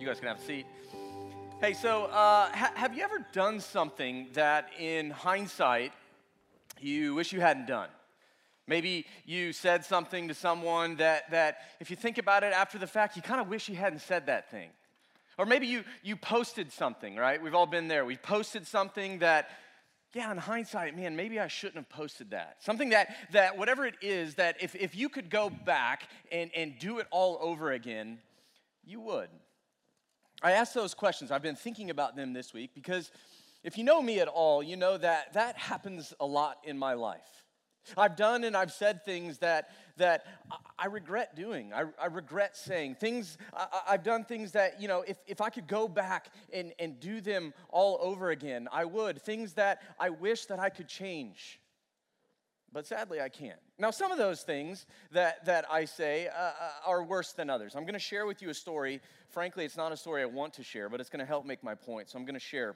You guys can have a seat. Hey, so uh, ha- have you ever done something that in hindsight you wish you hadn't done? Maybe you said something to someone that, that if you think about it after the fact, you kind of wish you hadn't said that thing. Or maybe you, you posted something, right? We've all been there. We posted something that, yeah, in hindsight, man, maybe I shouldn't have posted that. Something that, that whatever it is, that if, if you could go back and, and do it all over again, you would. I asked those questions. I've been thinking about them this week because if you know me at all, you know that that happens a lot in my life. I've done and I've said things that, that I regret doing. I, I regret saying things. I, have done things that, you know, if, if I could go back and, and do them all over again, I would. Things that I wish that I could change. But sadly, I can't. Now, some of those things that, that I say uh, uh are worse than others. I'm going to share with you a story. Frankly, it's not a story I want to share, but it's going to help make my point. So I'm going to share.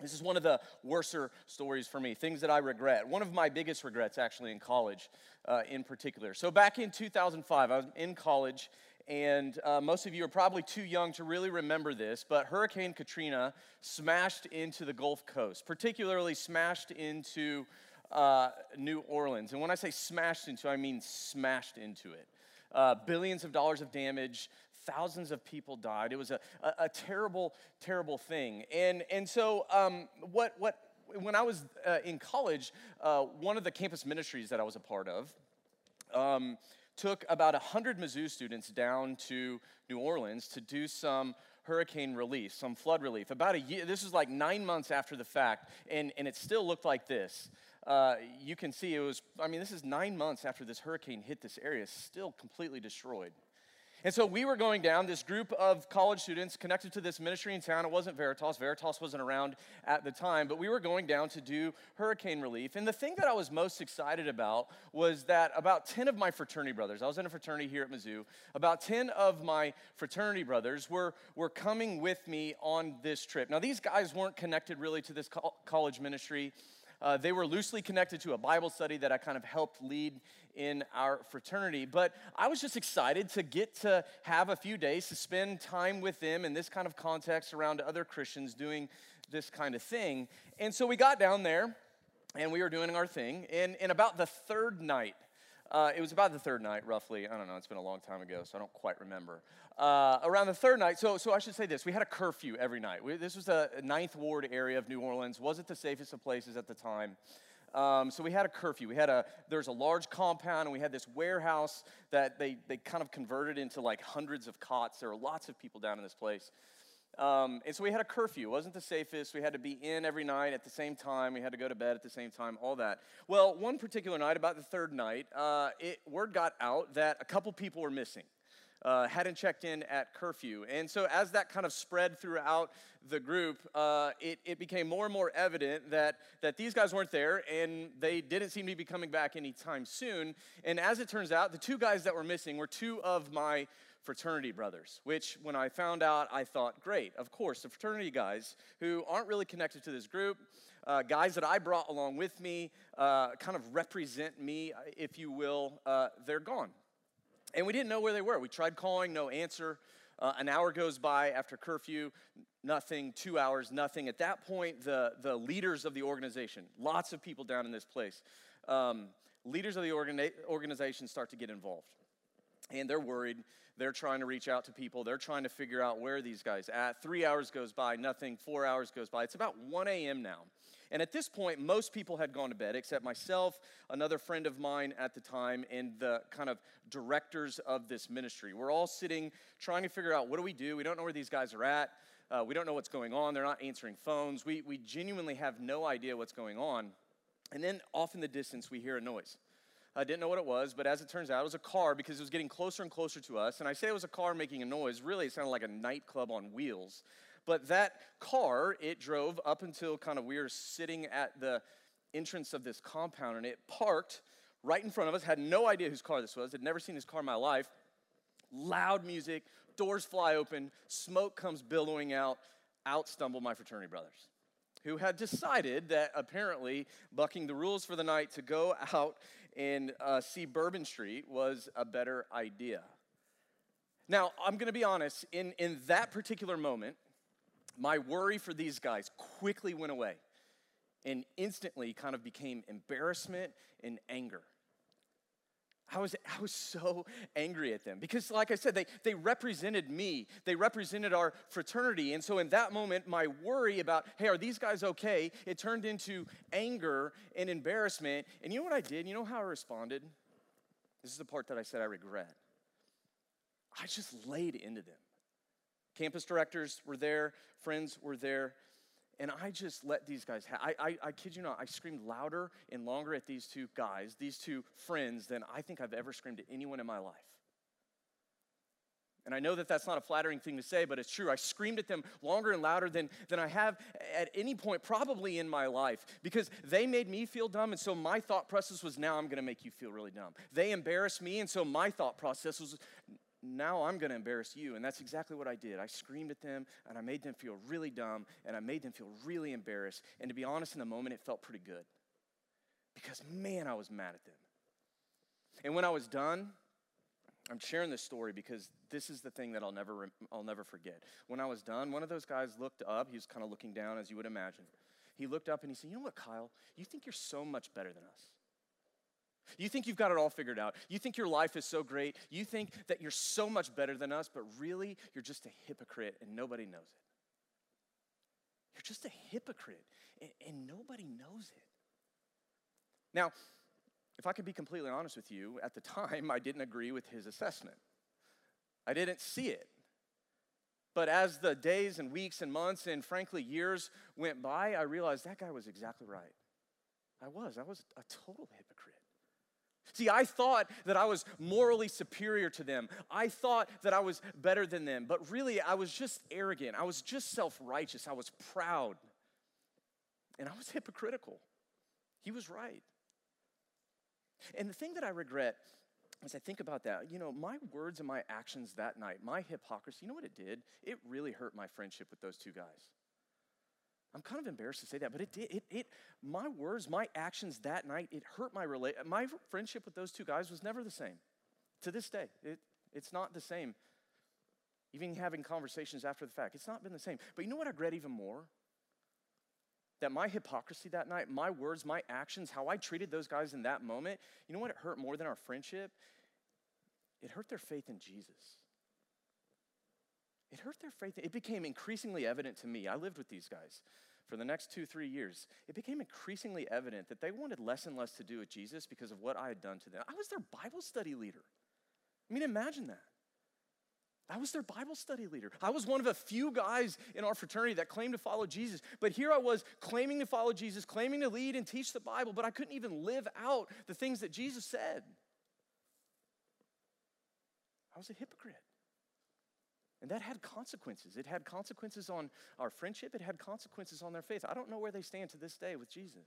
This is one of the worser stories for me, things that I regret. One of my biggest regrets, actually, in college uh, in particular. So, back in 2005, I was in college, and uh, most of you are probably too young to really remember this, but Hurricane Katrina smashed into the Gulf Coast, particularly smashed into uh, New Orleans. And when I say smashed into, I mean smashed into it. Uh, billions of dollars of damage, thousands of people died. It was a, a, a terrible, terrible thing. And, and so, um, what, what, when I was uh, in college, uh, one of the campus ministries that I was a part of um, took about 100 Mizzou students down to New Orleans to do some hurricane relief, some flood relief. About a year, this was like nine months after the fact, and, and it still looked like this. Uh, you can see it was, I mean, this is nine months after this hurricane hit this area, still completely destroyed. And so we were going down, this group of college students connected to this ministry in town. It wasn't Veritas, Veritas wasn't around at the time, but we were going down to do hurricane relief. And the thing that I was most excited about was that about 10 of my fraternity brothers, I was in a fraternity here at Mizzou, about 10 of my fraternity brothers were, were coming with me on this trip. Now, these guys weren't connected really to this college ministry. Uh, they were loosely connected to a Bible study that I kind of helped lead in our fraternity. But I was just excited to get to have a few days to spend time with them in this kind of context around other Christians doing this kind of thing. And so we got down there and we were doing our thing. And, and about the third night, uh, it was about the third night, roughly. I don't know, it's been a long time ago, so I don't quite remember. Uh, around the third night, so, so I should say this we had a curfew every night. We, this was a ninth ward area of New Orleans, wasn't the safest of places at the time. Um, so we had a curfew. We had a there's a large compound, and we had this warehouse that they they kind of converted into like hundreds of cots. There were lots of people down in this place. Um, and so we had a curfew. It wasn't the safest. We had to be in every night at the same time. We had to go to bed at the same time, all that. Well, one particular night, about the third night, uh, it, word got out that a couple people were missing. Uh, hadn't checked in at curfew. And so, as that kind of spread throughout the group, uh, it, it became more and more evident that, that these guys weren't there and they didn't seem to be coming back anytime soon. And as it turns out, the two guys that were missing were two of my fraternity brothers, which when I found out, I thought, great, of course, the fraternity guys who aren't really connected to this group, uh, guys that I brought along with me, uh, kind of represent me, if you will, uh, they're gone. And we didn't know where they were. We tried calling, no answer. Uh, an hour goes by after curfew, nothing. Two hours, nothing. At that point, the, the leaders of the organization, lots of people down in this place, um, leaders of the organi- organization start to get involved. And they're worried they're trying to reach out to people. They're trying to figure out where these guys at. Three hours goes by, nothing. Four hours goes by. It's about 1 a.m. now. And at this point, most people had gone to bed except myself, another friend of mine at the time, and the kind of directors of this ministry. We're all sitting trying to figure out what do we do? We don't know where these guys are at. Uh, we don't know what's going on. They're not answering phones. We, we genuinely have no idea what's going on. And then off in the distance, we hear a noise. I didn't know what it was, but as it turns out, it was a car because it was getting closer and closer to us. And I say it was a car making a noise. Really, it sounded like a nightclub on wheels. But that car, it drove up until kind of we were sitting at the entrance of this compound, and it parked right in front of us. Had no idea whose car this was. Had never seen this car in my life. Loud music, doors fly open, smoke comes billowing out. Out stumble my fraternity brothers who had decided that apparently bucking the rules for the night to go out and uh, see Bourbon Street was a better idea. Now, I'm gonna be honest, in, in that particular moment, my worry for these guys quickly went away and instantly kind of became embarrassment and anger. I was, I was so angry at them because, like I said, they, they represented me. They represented our fraternity. And so, in that moment, my worry about, hey, are these guys okay? It turned into anger and embarrassment. And you know what I did? You know how I responded? This is the part that I said I regret. I just laid into them. Campus directors were there, friends were there, and I just let these guys. I, I, I kid you not, I screamed louder and longer at these two guys, these two friends, than I think I've ever screamed at anyone in my life. And I know that that's not a flattering thing to say, but it's true. I screamed at them longer and louder than, than I have at any point, probably in my life, because they made me feel dumb. And so my thought process was, now I'm going to make you feel really dumb. They embarrassed me. And so my thought process was, now I'm going to embarrass you. And that's exactly what I did. I screamed at them and I made them feel really dumb and I made them feel really embarrassed. And to be honest, in the moment, it felt pretty good because, man, I was mad at them. And when I was done, I'm sharing this story because this is the thing that I'll never, I'll never forget. When I was done, one of those guys looked up. He was kind of looking down, as you would imagine. He looked up and he said, You know what, Kyle? You think you're so much better than us. You think you've got it all figured out. You think your life is so great. You think that you're so much better than us, but really, you're just a hypocrite and nobody knows it. You're just a hypocrite and, and nobody knows it. Now, if I could be completely honest with you, at the time, I didn't agree with his assessment. I didn't see it. But as the days and weeks and months and frankly years went by, I realized that guy was exactly right. I was. I was a total hypocrite. See, I thought that I was morally superior to them. I thought that I was better than them. But really, I was just arrogant. I was just self righteous. I was proud. And I was hypocritical. He was right. And the thing that I regret as I think about that, you know, my words and my actions that night, my hypocrisy, you know what it did? It really hurt my friendship with those two guys. I'm kind of embarrassed to say that, but it did. It, it, my words, my actions that night, it hurt my relate. My friendship with those two guys was never the same. To this day, it, it's not the same. Even having conversations after the fact, it's not been the same. But you know what I regret even more? That my hypocrisy that night, my words, my actions, how I treated those guys in that moment, you know what it hurt more than our friendship? It hurt their faith in Jesus. It hurt their faith. It became increasingly evident to me. I lived with these guys for the next two, three years. It became increasingly evident that they wanted less and less to do with Jesus because of what I had done to them. I was their Bible study leader. I mean, imagine that. I was their Bible study leader. I was one of a few guys in our fraternity that claimed to follow Jesus. But here I was claiming to follow Jesus, claiming to lead and teach the Bible, but I couldn't even live out the things that Jesus said. I was a hypocrite. And that had consequences. It had consequences on our friendship, it had consequences on their faith. I don't know where they stand to this day with Jesus.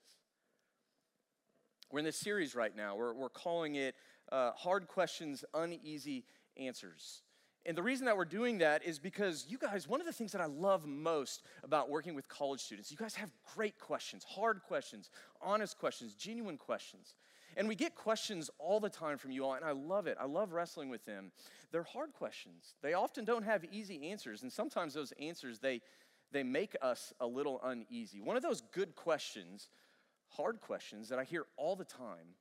We're in this series right now. We're, we're calling it uh, Hard Questions, Uneasy Answers. And the reason that we're doing that is because you guys, one of the things that I love most about working with college students, you guys have great questions, hard questions, honest questions, genuine questions. And we get questions all the time from you all, and I love it. I love wrestling with them. They're hard questions. They often don't have easy answers, and sometimes those answers they they make us a little uneasy. One of those good questions, hard questions that I hear all the time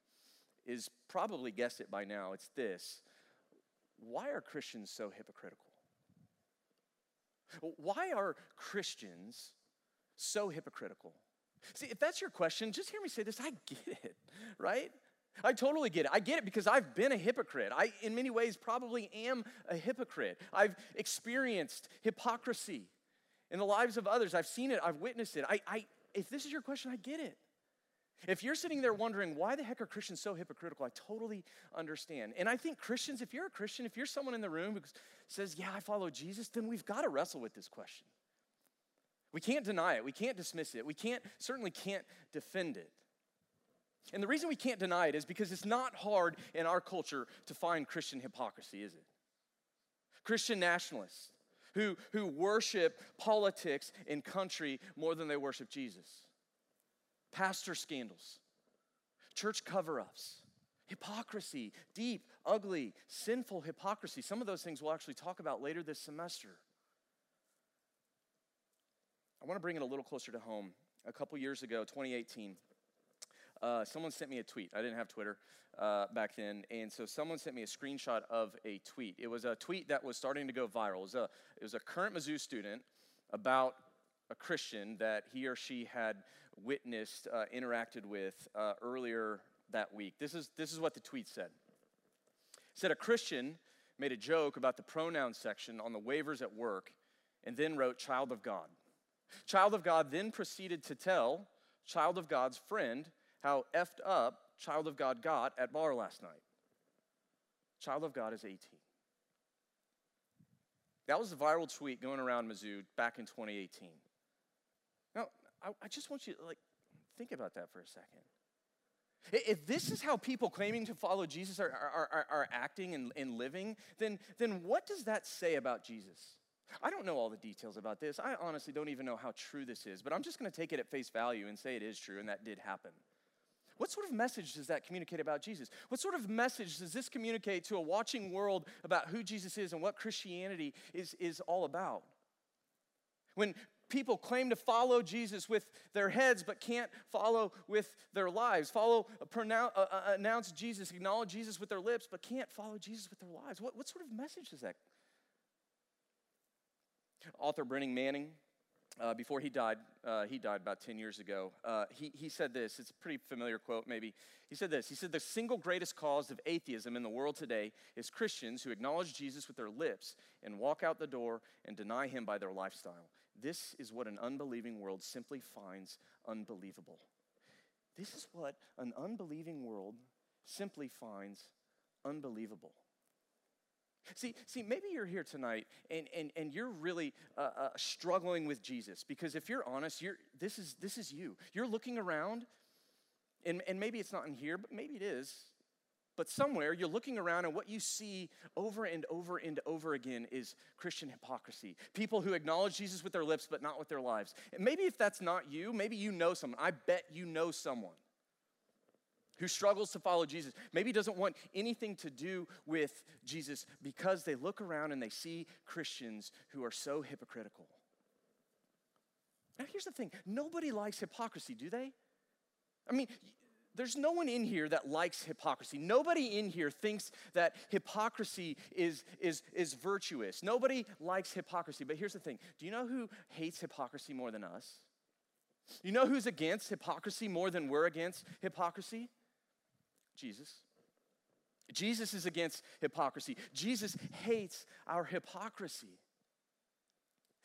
is probably guessed it by now. It's this. Why are Christians so hypocritical? Why are Christians so hypocritical? See, if that's your question, just hear me say this I get it, right? I totally get it. I get it because I've been a hypocrite. I, in many ways, probably am a hypocrite. I've experienced hypocrisy in the lives of others. I've seen it, I've witnessed it. I, I, if this is your question, I get it. If you're sitting there wondering, why the heck are Christians so hypocritical? I totally understand. And I think Christians, if you're a Christian, if you're someone in the room who says, yeah, I follow Jesus, then we've got to wrestle with this question. We can't deny it. We can't dismiss it. We can't, certainly can't defend it. And the reason we can't deny it is because it's not hard in our culture to find Christian hypocrisy, is it? Christian nationalists who, who worship politics and country more than they worship Jesus, pastor scandals, church cover ups, Hypocrisy, deep, ugly, sinful hypocrisy. Some of those things we'll actually talk about later this semester. I want to bring it a little closer to home. A couple years ago, 2018, uh, someone sent me a tweet. I didn't have Twitter uh, back then, and so someone sent me a screenshot of a tweet. It was a tweet that was starting to go viral. It was a, it was a current Mizzou student about a Christian that he or she had witnessed, uh, interacted with uh, earlier that week. This is, this is what the tweet said. It said a Christian made a joke about the pronoun section on the waivers at work and then wrote child of God. Child of God then proceeded to tell child of God's friend how effed up child of God got at bar last night. Child of God is 18. That was the viral tweet going around Mizzou back in 2018. Now, I, I just want you to like think about that for a second. If this is how people claiming to follow Jesus are, are, are, are acting and, and living, then, then what does that say about Jesus? I don't know all the details about this. I honestly don't even know how true this is, but I'm just going to take it at face value and say it is true and that did happen. What sort of message does that communicate about Jesus? What sort of message does this communicate to a watching world about who Jesus is and what Christianity is, is all about? When people claim to follow Jesus with their heads but can't follow with their lives, follow, pronounce, uh, uh, announce Jesus, acknowledge Jesus with their lips but can't follow Jesus with their lives, what, what sort of message is that? Author Brennan Manning uh, before he died, uh, he died about 10 years ago, uh, he, he said this. It's a pretty familiar quote, maybe. He said this He said, The single greatest cause of atheism in the world today is Christians who acknowledge Jesus with their lips and walk out the door and deny him by their lifestyle. This is what an unbelieving world simply finds unbelievable. This is what an unbelieving world simply finds unbelievable. See, see, maybe you're here tonight and, and, and you're really uh, uh, struggling with Jesus because if you're honest, you're, this, is, this is you. You're looking around, and, and maybe it's not in here, but maybe it is. But somewhere you're looking around, and what you see over and over and over again is Christian hypocrisy. People who acknowledge Jesus with their lips, but not with their lives. And maybe if that's not you, maybe you know someone. I bet you know someone who struggles to follow Jesus, maybe doesn't want anything to do with Jesus because they look around and they see Christians who are so hypocritical. Now, here's the thing nobody likes hypocrisy, do they? I mean, there's no one in here that likes hypocrisy. Nobody in here thinks that hypocrisy is, is, is virtuous. Nobody likes hypocrisy. But here's the thing do you know who hates hypocrisy more than us? You know who's against hypocrisy more than we're against hypocrisy? Jesus. Jesus is against hypocrisy. Jesus hates our hypocrisy.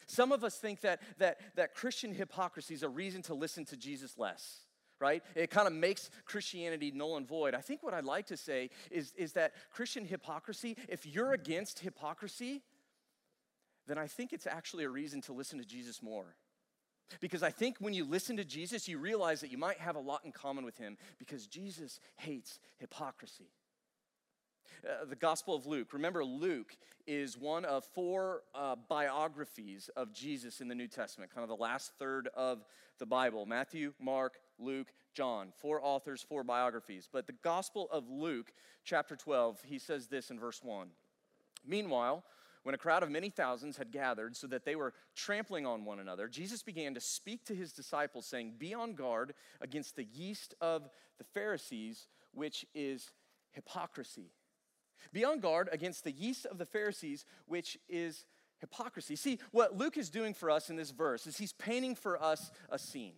Some of us think that, that, that Christian hypocrisy is a reason to listen to Jesus less, right? It kind of makes Christianity null and void. I think what I'd like to say is, is that Christian hypocrisy, if you're against hypocrisy, then I think it's actually a reason to listen to Jesus more. Because I think when you listen to Jesus, you realize that you might have a lot in common with him because Jesus hates hypocrisy. Uh, the Gospel of Luke. Remember, Luke is one of four uh, biographies of Jesus in the New Testament, kind of the last third of the Bible Matthew, Mark, Luke, John. Four authors, four biographies. But the Gospel of Luke, chapter 12, he says this in verse 1. Meanwhile, when a crowd of many thousands had gathered so that they were trampling on one another, Jesus began to speak to his disciples, saying, Be on guard against the yeast of the Pharisees, which is hypocrisy. Be on guard against the yeast of the Pharisees, which is hypocrisy. See, what Luke is doing for us in this verse is he's painting for us a scene.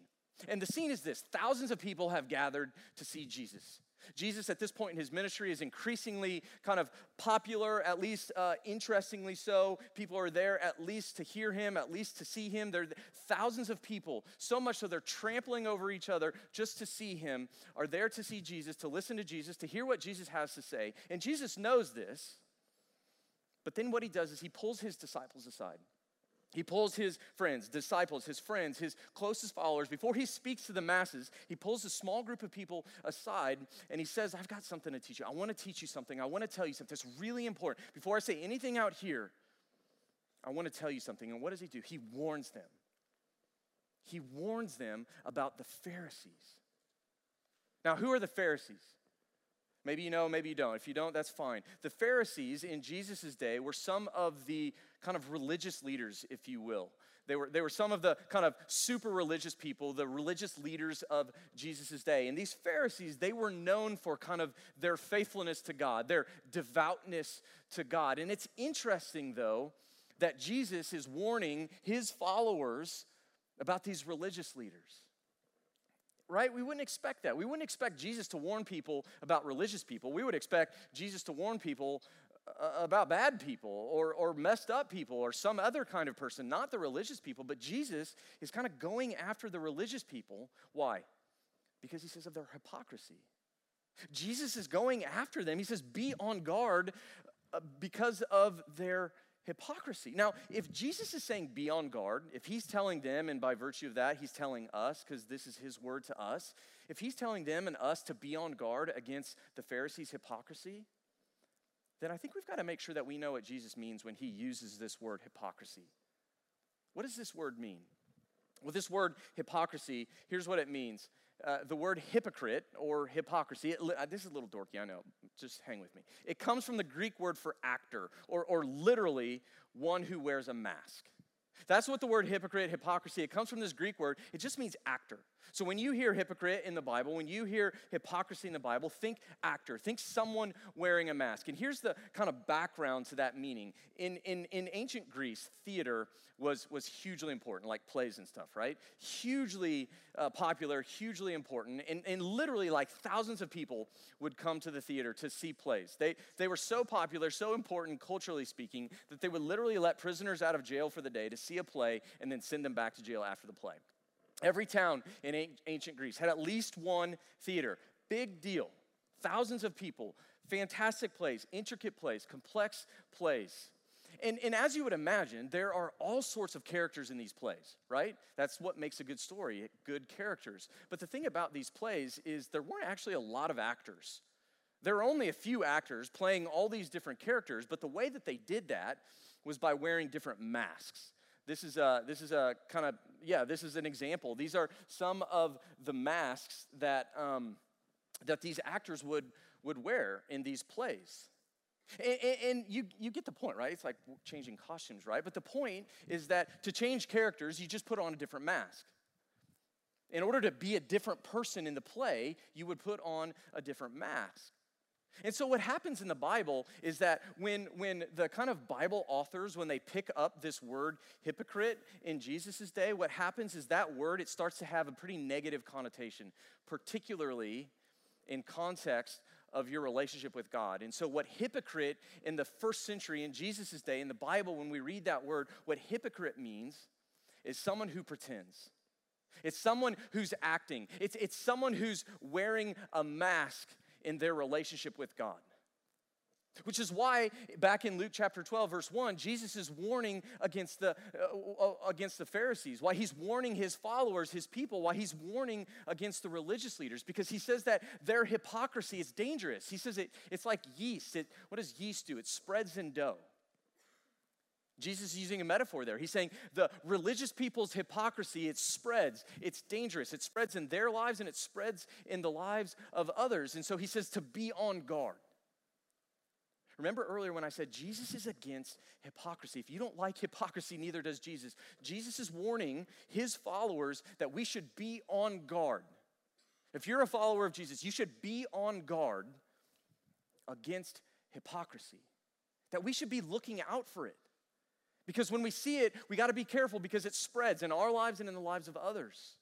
And the scene is this thousands of people have gathered to see Jesus. Jesus, at this point in his ministry, is increasingly kind of popular, at least uh, interestingly so. People are there at least to hear him, at least to see him. There are thousands of people, so much so they're trampling over each other just to see him, are there to see Jesus, to listen to Jesus, to hear what Jesus has to say. And Jesus knows this. But then what he does is he pulls his disciples aside. He pulls his friends, disciples, his friends, his closest followers, before he speaks to the masses, he pulls a small group of people aside and he says, I've got something to teach you. I want to teach you something. I want to tell you something that's really important. Before I say anything out here, I want to tell you something. And what does he do? He warns them. He warns them about the Pharisees. Now, who are the Pharisees? Maybe you know, maybe you don't. If you don't, that's fine. The Pharisees in Jesus' day were some of the kind of religious leaders, if you will. They were, they were some of the kind of super religious people, the religious leaders of Jesus' day. And these Pharisees, they were known for kind of their faithfulness to God, their devoutness to God. And it's interesting, though, that Jesus is warning his followers about these religious leaders right? We wouldn't expect that. We wouldn't expect Jesus to warn people about religious people. We would expect Jesus to warn people about bad people or, or messed up people or some other kind of person, not the religious people. But Jesus is kind of going after the religious people. Why? Because he says of their hypocrisy. Jesus is going after them. He says, be on guard uh, because of their hypocrisy. Now, if Jesus is saying be on guard, if he's telling them, and by virtue of that, he's telling us, because this is his word to us, if he's telling them and us to be on guard against the Pharisees' hypocrisy, then I think we've got to make sure that we know what Jesus means when he uses this word hypocrisy. What does this word mean? Well, this word hypocrisy, here's what it means. Uh, the word hypocrite or hypocrisy, it, uh, this is a little dorky, I know, just hang with me. It comes from the Greek word for actor, or, or literally one who wears a mask. That's what the word hypocrite, hypocrisy, it comes from this Greek word. It just means actor. So when you hear hypocrite in the Bible, when you hear hypocrisy in the Bible, think actor, think someone wearing a mask. And here's the kind of background to that meaning. In, in, in ancient Greece, theater was, was hugely important, like plays and stuff, right? Hugely uh, popular, hugely important. And, and literally, like thousands of people would come to the theater to see plays. They, they were so popular, so important, culturally speaking, that they would literally let prisoners out of jail for the day to see a play and then send them back to jail after the play. Every town in ancient Greece had at least one theater. Big deal. Thousands of people, fantastic plays, intricate plays, complex plays. And, and as you would imagine, there are all sorts of characters in these plays, right? That's what makes a good story, good characters. But the thing about these plays is there weren't actually a lot of actors. There were only a few actors playing all these different characters, but the way that they did that was by wearing different masks. This is a, this is a kind of, yeah, this is an example. These are some of the masks that, um, that these actors would, would wear in these plays. And, and, you, you get the point, right? It's like changing costumes, right? But the point is that to change characters, you just put on a different mask. In order to be a different person in the play, you would put on a different mask. And so what happens in the Bible is that when, when the kind of Bible authors, when they pick up this word hypocrite in Jesus' day, what happens is that word, it starts to have a pretty negative connotation, particularly in context of your relationship with God. And so what hypocrite in the first century in Jesus' day, in the Bible, when we read that word, what hypocrite means is someone who pretends. It's someone who's acting. It's, it's someone who's wearing a mask in their relationship with God. Which is why, back in Luke chapter 12, verse 1, Jesus is warning against the, uh, uh, against the Pharisees, why he's warning his followers, his people, why he's warning against the religious leaders, because he says that their hypocrisy is dangerous. He says it, it's like yeast. It, what does yeast do? It spreads in dough. Jesus is using a metaphor there. He's saying the religious people's hypocrisy, it spreads. It's dangerous. It spreads in their lives and it spreads in the lives of others. And so he says to be on guard. Remember earlier when I said Jesus is against hypocrisy. If you don't like hypocrisy, neither does Jesus. Jesus is warning his followers that we should be on guard. If you're a follower of Jesus, you should be on guard against hypocrisy, that we should be looking out for it. Because when we see it, we got to be careful because it spreads in our lives and in the lives of others.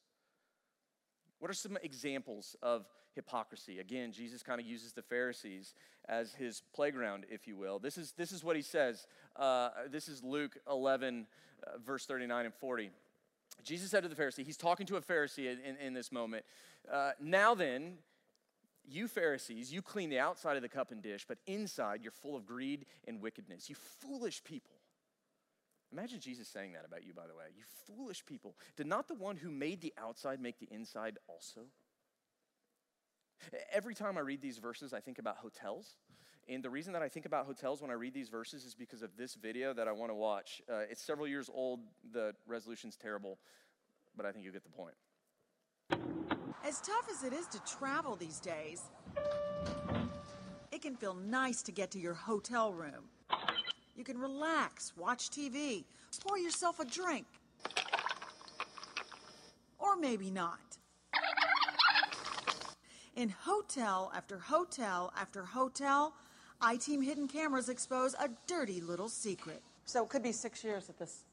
What are some examples of hypocrisy? Again, Jesus kind of uses the Pharisees as his playground, if you will. This is, this is what he says. Uh, this is Luke 11, uh, verse 39 and 40. Jesus said to the Pharisee, he's talking to a Pharisee in, in, in this moment. Uh, now then, you Pharisees, you clean the outside of the cup and dish, but inside you're full of greed and wickedness. You foolish people. Imagine Jesus saying that about you, by the way. You foolish people. Did not the one who made the outside make the inside also? Every time I read these verses, I think about hotels. And the reason that I think about hotels when I read these verses is because of this video that I want to watch. Uh, it's several years old. The resolution's terrible, but I think you get the point. As tough as it is to travel these days, it can feel nice to get to your hotel room. You can relax, watch TV, pour yourself a drink. Or maybe not. In hotel after hotel after hotel, I-Team Hidden Cameras expose a dirty little secret. So it could be six years that this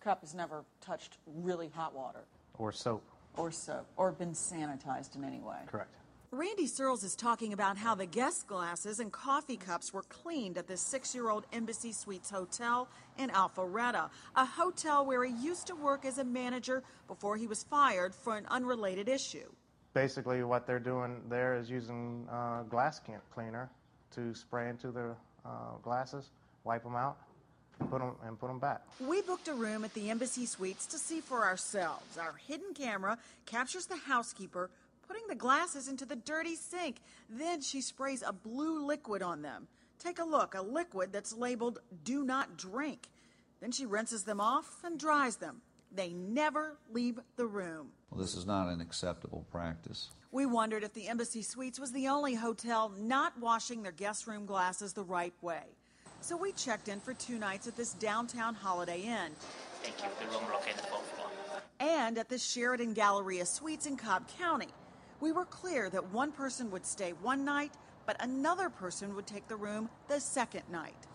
cup has never touched really hot water Or soap. or soap or been sanitized in any way. Correct. Randy Searles is talking about how the guest glasses and coffee cups were cleaned at the six year old Embassy Suites Hotel in Alpharetta, a hotel where he used to work as a manager before he was fired for an unrelated issue. Basically, what they're doing there is using uh, glass cleaner to spray into the uh, glasses, wipe them out, put them and put them back. We booked a room at the Embassy Suites to see for ourselves. Our hidden camera captures the housekeeper putting the glasses into the dirty sink. Then she sprays a blue liquid on them. Take a look, a liquid that's labeled do not drink. Then she rinses them off and dries them. They never leave the room. Well, this is not an acceptable practice. We wondered if the Embassy Suites was the only hotel not washing their guest room glasses the right way. So we checked in for two nights at this downtown Holiday Inn Thank you. The room located fourth floor. and at the Sheraton Galleria Suites in Cobb County. We were clear that one person would stay one night, but another person would take the room the second night.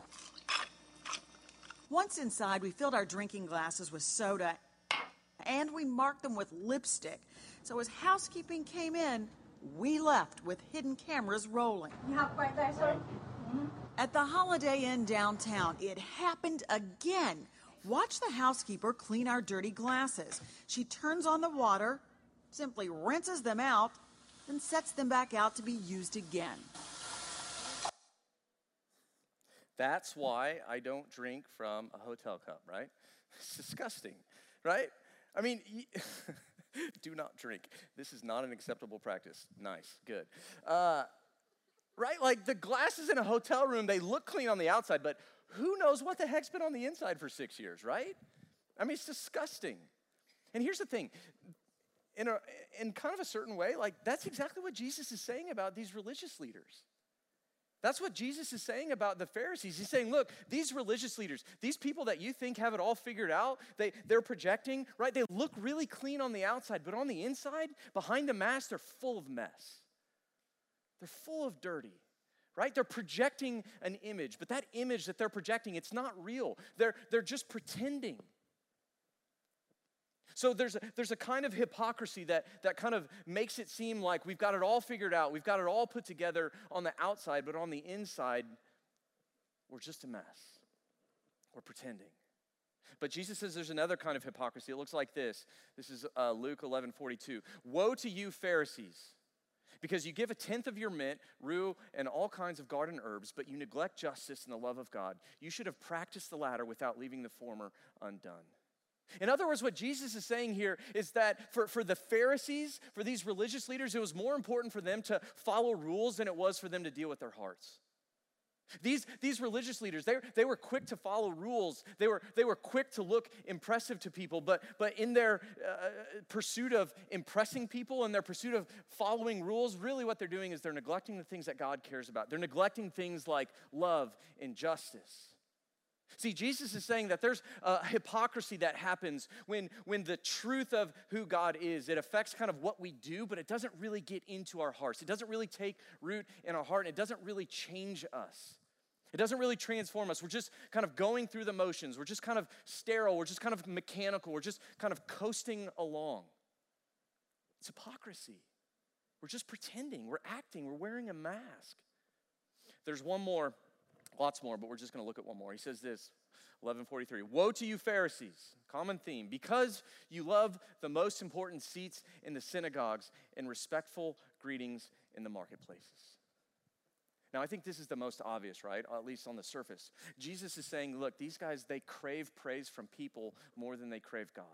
Once inside, we filled our drinking glasses with soda and we marked them with lipstick. So as housekeeping came in, we left with hidden cameras rolling. You have right there, sir. At the Holiday Inn downtown, it happened again. Watch the housekeeper clean our dirty glasses. She turns on the water, simply rinses them out, and sets them back out to be used again. That's why I don't drink from a hotel cup, right? It's disgusting, right? I mean, do not drink. This is not an acceptable practice. Nice, good. Uh, right? Like the glasses in a hotel room, they look clean on the outside, but who knows what the heck's been on the inside for six years, right? I mean, it's disgusting. And here's the thing in, a, in kind of a certain way, like that's exactly what Jesus is saying about these religious leaders. That's what Jesus is saying about the Pharisees. He's saying, look, these religious leaders, these people that you think have it all figured out, they, they're projecting, right? They look really clean on the outside, but on the inside, behind the mask, they're full of mess. They're full of dirty, right? They're projecting an image, but that image that they're projecting, it's not real. They're, they're just pretending. So there's a, there's a kind of hypocrisy that, that kind of makes it seem like we've got it all figured out, we've got it all put together on the outside, but on the inside, we're just a mess. We're pretending. But Jesus says there's another kind of hypocrisy. It looks like this. This is uh, Luke 11 42. Woe to you, Pharisees, because you give a tenth of your mint, rue, and all kinds of garden herbs, but you neglect justice and the love of God. You should have practiced the latter without leaving the former undone. In other words, what Jesus is saying here is that for, for the Pharisees, for these religious leaders, it was more important for them to follow rules than it was for them to deal with their hearts. These, these religious leaders, they, they were quick to follow rules. They were, they were quick to look impressive to people, but, but in their uh, pursuit of impressing people and their pursuit of following rules, really what they're doing is they're neglecting the things that God cares about. They're neglecting things like love and justice. See, Jesus is saying that there's a hypocrisy that happens when, when the truth of who God is, it affects kind of what we do, but it doesn't really get into our hearts. It doesn't really take root in our heart, and it doesn't really change us. It doesn't really transform us. We're just kind of going through the motions. We're just kind of sterile. We're just kind of mechanical. We're just kind of coasting along. It's hypocrisy. We're just pretending. We're acting. We're wearing a mask. There's one more Lots more, but we're just going to look at one more. He says this 1143 Woe to you, Pharisees, common theme, because you love the most important seats in the synagogues and respectful greetings in the marketplaces. Now, I think this is the most obvious, right? At least on the surface. Jesus is saying, look, these guys, they crave praise from people more than they crave God.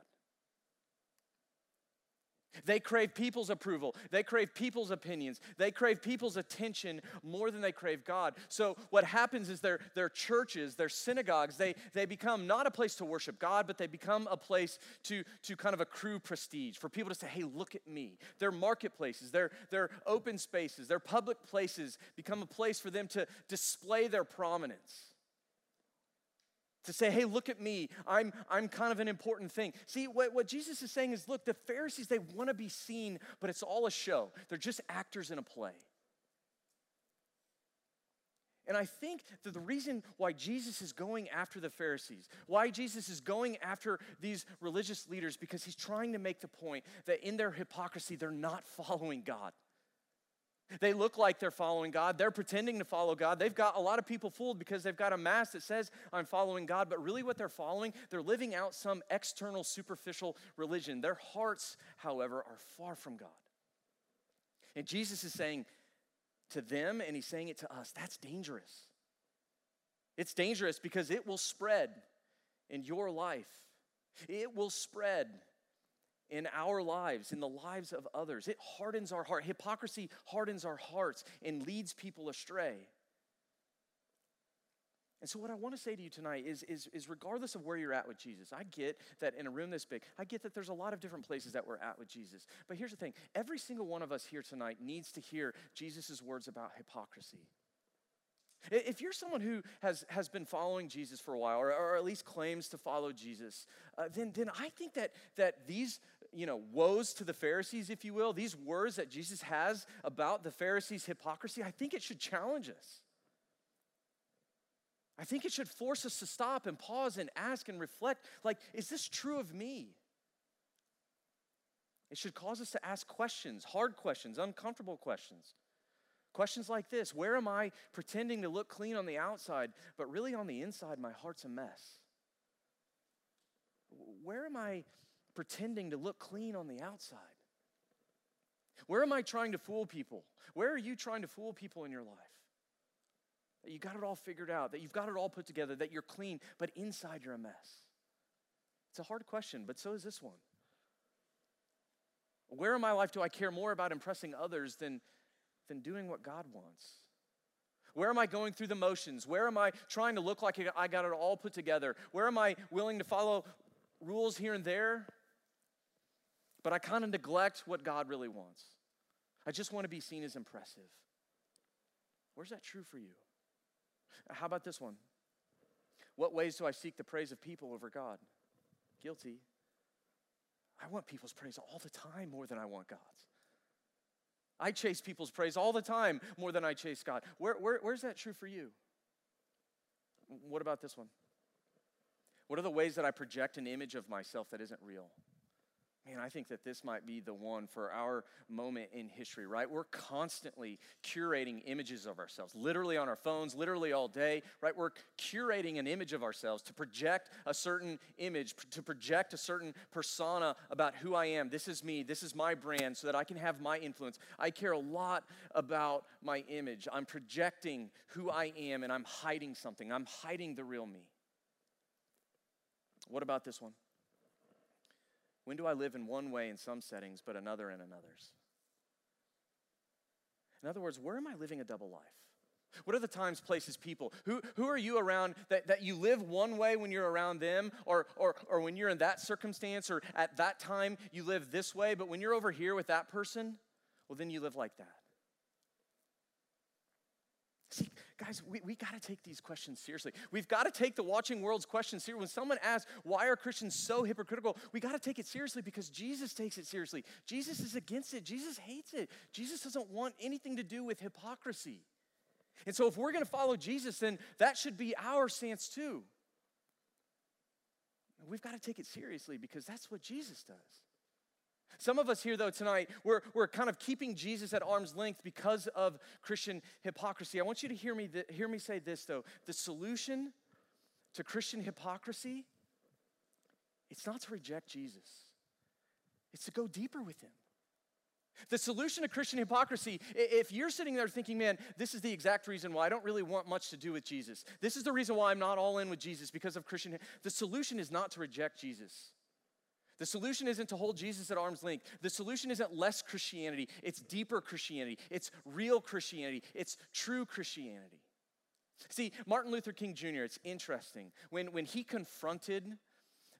They crave people's approval. They crave people's opinions. They crave people's attention more than they crave God. So what happens is their, their churches, their synagogues, they, they become not a place to worship God, but they become a place to, to kind of accrue prestige, for people to say, hey, look at me. Their marketplaces, their, their open spaces, their public places become a place for them to display their prominence to say, hey, look at me. I'm, I'm kind of an important thing. See, what, what Jesus is saying is look, the Pharisees, they want to be seen, but it's all a show. They're just actors in a play. And I think that the reason why Jesus is going after the Pharisees, why Jesus is going after these religious leaders, because he's trying to make the point that in their hypocrisy, they're not following God. They look like they're following God. They're pretending to follow God. They've got a lot of people fooled because they've got a mask that says, I'm following God. But really, what they're following, they're living out some external, superficial religion. Their hearts, however, are far from God. And Jesus is saying to them, and he's saying it to us, that's dangerous. It's dangerous because it will spread in your life, it will spread in our lives, in the lives of others. It hardens our heart. Hypocrisy hardens our hearts and leads people astray. And so, what I want to say to you tonight is, is, is regardless of where you're at with Jesus, I get that in a room this big, I get that there's a lot of different places that we're at with Jesus. But here's the thing every single one of us here tonight needs to hear Jesus' words about hypocrisy. If you're someone who has, has been following Jesus for a while, or, or at least claims to follow Jesus, uh, then, then I think that, that these you know, woes to the Pharisees, if you will, these words that Jesus has about the Pharisees' hypocrisy, I think it should challenge us. I think it should force us to stop and pause and ask and reflect like, is this true of me? It should cause us to ask questions, hard questions, uncomfortable questions. Questions like this Where am I pretending to look clean on the outside, but really on the inside, my heart's a mess? Where am I pretending to look clean on the outside? Where am I trying to fool people? Where are you trying to fool people in your life? That you got it all figured out, that you've got it all put together, that you're clean, but inside you're a mess. It's a hard question, but so is this one. Where in my life do I care more about impressing others than, than doing what God wants? Where am I going through the motions? Where am I trying to look like I got it all put together? Where am I willing to follow rules here and there but I kind of neglect what God really wants. I just want to be seen as impressive. Where's that true for you? How about this one? What ways do I seek the praise of people over God? Guilty. I want people's praise all the time more than I want God's. I chase people's praise all the time more than I chase God. Where, where, where's that true for you? What about this one? What are the ways that I project an image of myself that isn't real? Man, I think that this might be the one for our moment in history, right? We're constantly curating images of ourselves, literally on our phones, literally all day, right? We're curating an image of ourselves to project a certain image, to project a certain persona about who I am. This is me, this is my brand, so that I can have my influence. I care a lot about my image. I'm projecting who I am and I'm hiding something, I'm hiding the real me. What about this one? When do I live in one way in some settings, but another in another's? In other words, where am I living a double life? What are the times, places, people? Who, who are you around that, that you live one way when you're around them, or, or, or when you're in that circumstance, or at that time you live this way, but when you're over here with that person, well, then you live like that. See, guys, we, we got to take these questions seriously. We've got to take the watching world's questions seriously. When someone asks, why are Christians so hypocritical? We got to take it seriously because Jesus takes it seriously. Jesus is against it. Jesus hates it. Jesus doesn't want anything to do with hypocrisy. And so, if we're going to follow Jesus, then that should be our stance too. We've got to take it seriously because that's what Jesus does. Some of us here, though, tonight, we're, we're kind of keeping Jesus at arm's length because of Christian hypocrisy. I want you to hear me, th- hear me say this, though. The solution to Christian hypocrisy, it's not to reject Jesus, it's to go deeper with him. The solution to Christian hypocrisy, if you're sitting there thinking, man, this is the exact reason why I don't really want much to do with Jesus, this is the reason why I'm not all in with Jesus because of Christian, the solution is not to reject Jesus. The solution isn't to hold Jesus at arm's length. The solution isn't less Christianity, it's deeper Christianity. It's real Christianity. It's true Christianity. See, Martin Luther King Jr., it's interesting. When, when he confronted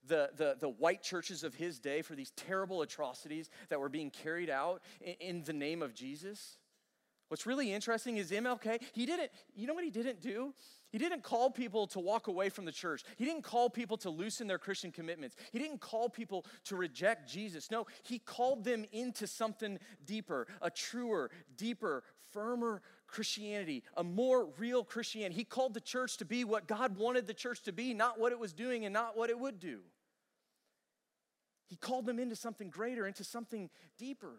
the, the, the white churches of his day for these terrible atrocities that were being carried out in, in the name of Jesus, What's really interesting is MLK, he didn't, you know what he didn't do? He didn't call people to walk away from the church. He didn't call people to loosen their Christian commitments. He didn't call people to reject Jesus. No, he called them into something deeper, a truer, deeper, firmer Christianity, a more real Christianity. He called the church to be what God wanted the church to be, not what it was doing and not what it would do. He called them into something greater, into something deeper.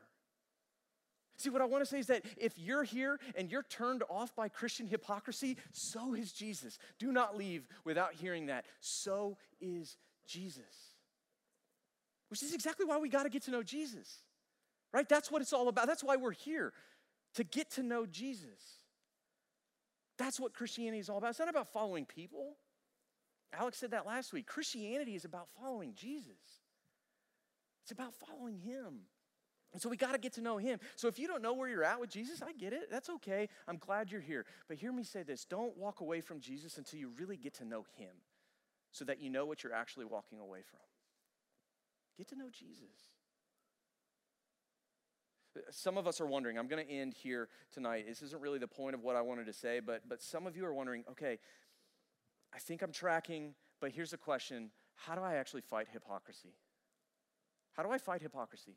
See, what I want to say is that if you're here and you're turned off by Christian hypocrisy, so is Jesus. Do not leave without hearing that. So is Jesus. Which is exactly why we got to get to know Jesus, right? That's what it's all about. That's why we're here, to get to know Jesus. That's what Christianity is all about. It's not about following people. Alex said that last week. Christianity is about following Jesus, it's about following Him. And so we got to get to know him. So if you don't know where you're at with Jesus, I get it. That's okay. I'm glad you're here. But hear me say this don't walk away from Jesus until you really get to know him so that you know what you're actually walking away from. Get to know Jesus. Some of us are wondering, I'm going to end here tonight. This isn't really the point of what I wanted to say, but, but some of you are wondering, okay, I think I'm tracking, but here's the question How do I actually fight hypocrisy? How do I fight hypocrisy?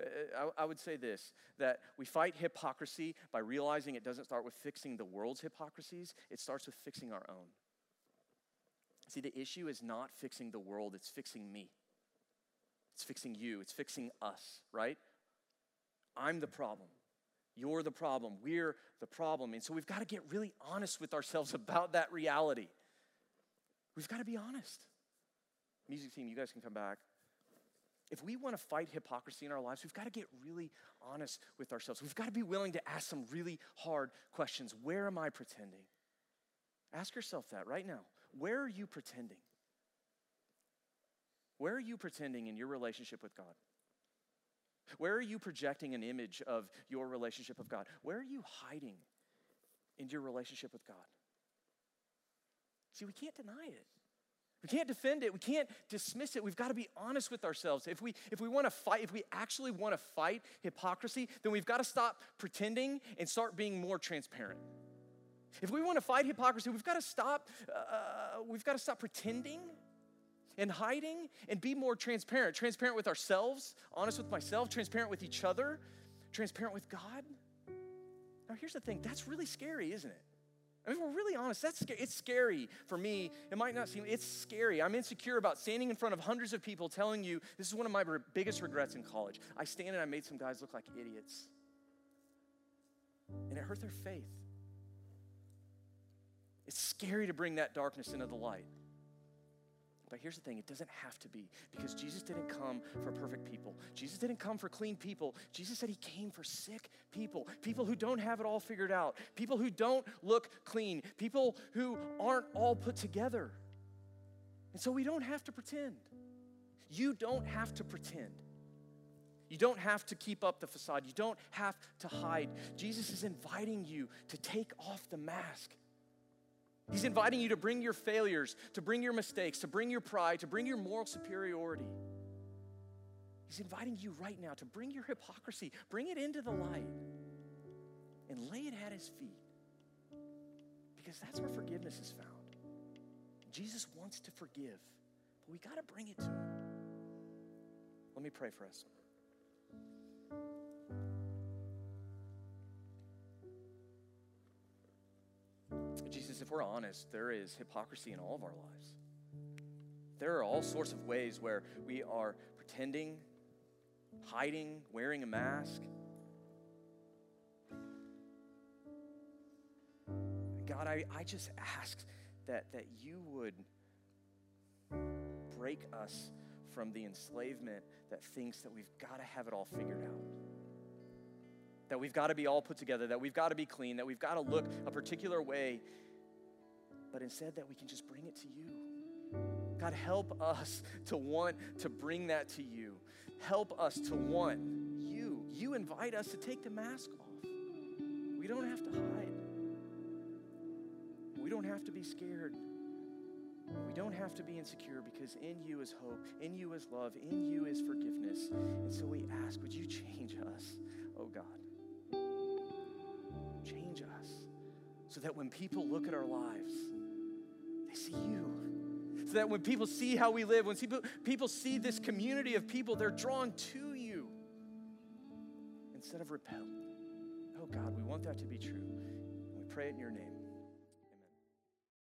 Uh, I, I would say this that we fight hypocrisy by realizing it doesn't start with fixing the world's hypocrisies, it starts with fixing our own. See, the issue is not fixing the world, it's fixing me. It's fixing you, it's fixing us, right? I'm the problem. You're the problem. We're the problem. And so we've got to get really honest with ourselves about that reality. We've got to be honest. Music team, you guys can come back. If we want to fight hypocrisy in our lives, we've got to get really honest with ourselves. We've got to be willing to ask some really hard questions. Where am I pretending? Ask yourself that right now. Where are you pretending? Where are you pretending in your relationship with God? Where are you projecting an image of your relationship with God? Where are you hiding in your relationship with God? See, we can't deny it. We can't defend it. We can't dismiss it. We've got to be honest with ourselves. If we if we want to fight, if we actually want to fight hypocrisy, then we've got to stop pretending and start being more transparent. If we want to fight hypocrisy, we've got to stop. Uh, we've got to stop pretending and hiding and be more transparent. Transparent with ourselves, honest with myself, transparent with each other, transparent with God. Now, here's the thing. That's really scary, isn't it? I mean, we're really honest. That's. It's scary for me. It might not seem, it's scary. I'm insecure about standing in front of hundreds of people telling you this is one of my biggest regrets in college. I stand and I made some guys look like idiots. And it hurt their faith. It's scary to bring that darkness into the light. But here's the thing it doesn't have to be because Jesus didn't come for perfect people. Jesus didn't come for clean people. Jesus said he came for sick people, people who don't have it all figured out, people who don't look clean, people who aren't all put together. And so we don't have to pretend. You don't have to pretend. You don't have to keep up the facade. You don't have to hide. Jesus is inviting you to take off the mask He's inviting you to bring your failures, to bring your mistakes, to bring your pride, to bring your moral superiority. He's inviting you right now to bring your hypocrisy, bring it into the light, and lay it at his feet. Because that's where forgiveness is found. Jesus wants to forgive, but we got to bring it to him. Let me pray for us. If we're honest, there is hypocrisy in all of our lives. There are all sorts of ways where we are pretending, hiding, wearing a mask. God, I, I just ask that, that you would break us from the enslavement that thinks that we've got to have it all figured out that we've got to be all put together, that we've got to be clean, that we've got to look a particular way, but instead that we can just bring it to you. God, help us to want to bring that to you. Help us to want you. You invite us to take the mask off. We don't have to hide. We don't have to be scared. We don't have to be insecure because in you is hope, in you is love, in you is forgiveness. And so we ask, would you change us, oh God? Change us so that when people look at our lives, you. So that when people see how we live, when people, people see this community of people, they're drawn to you instead of repelled. Oh God, we want that to be true. We pray it in your name.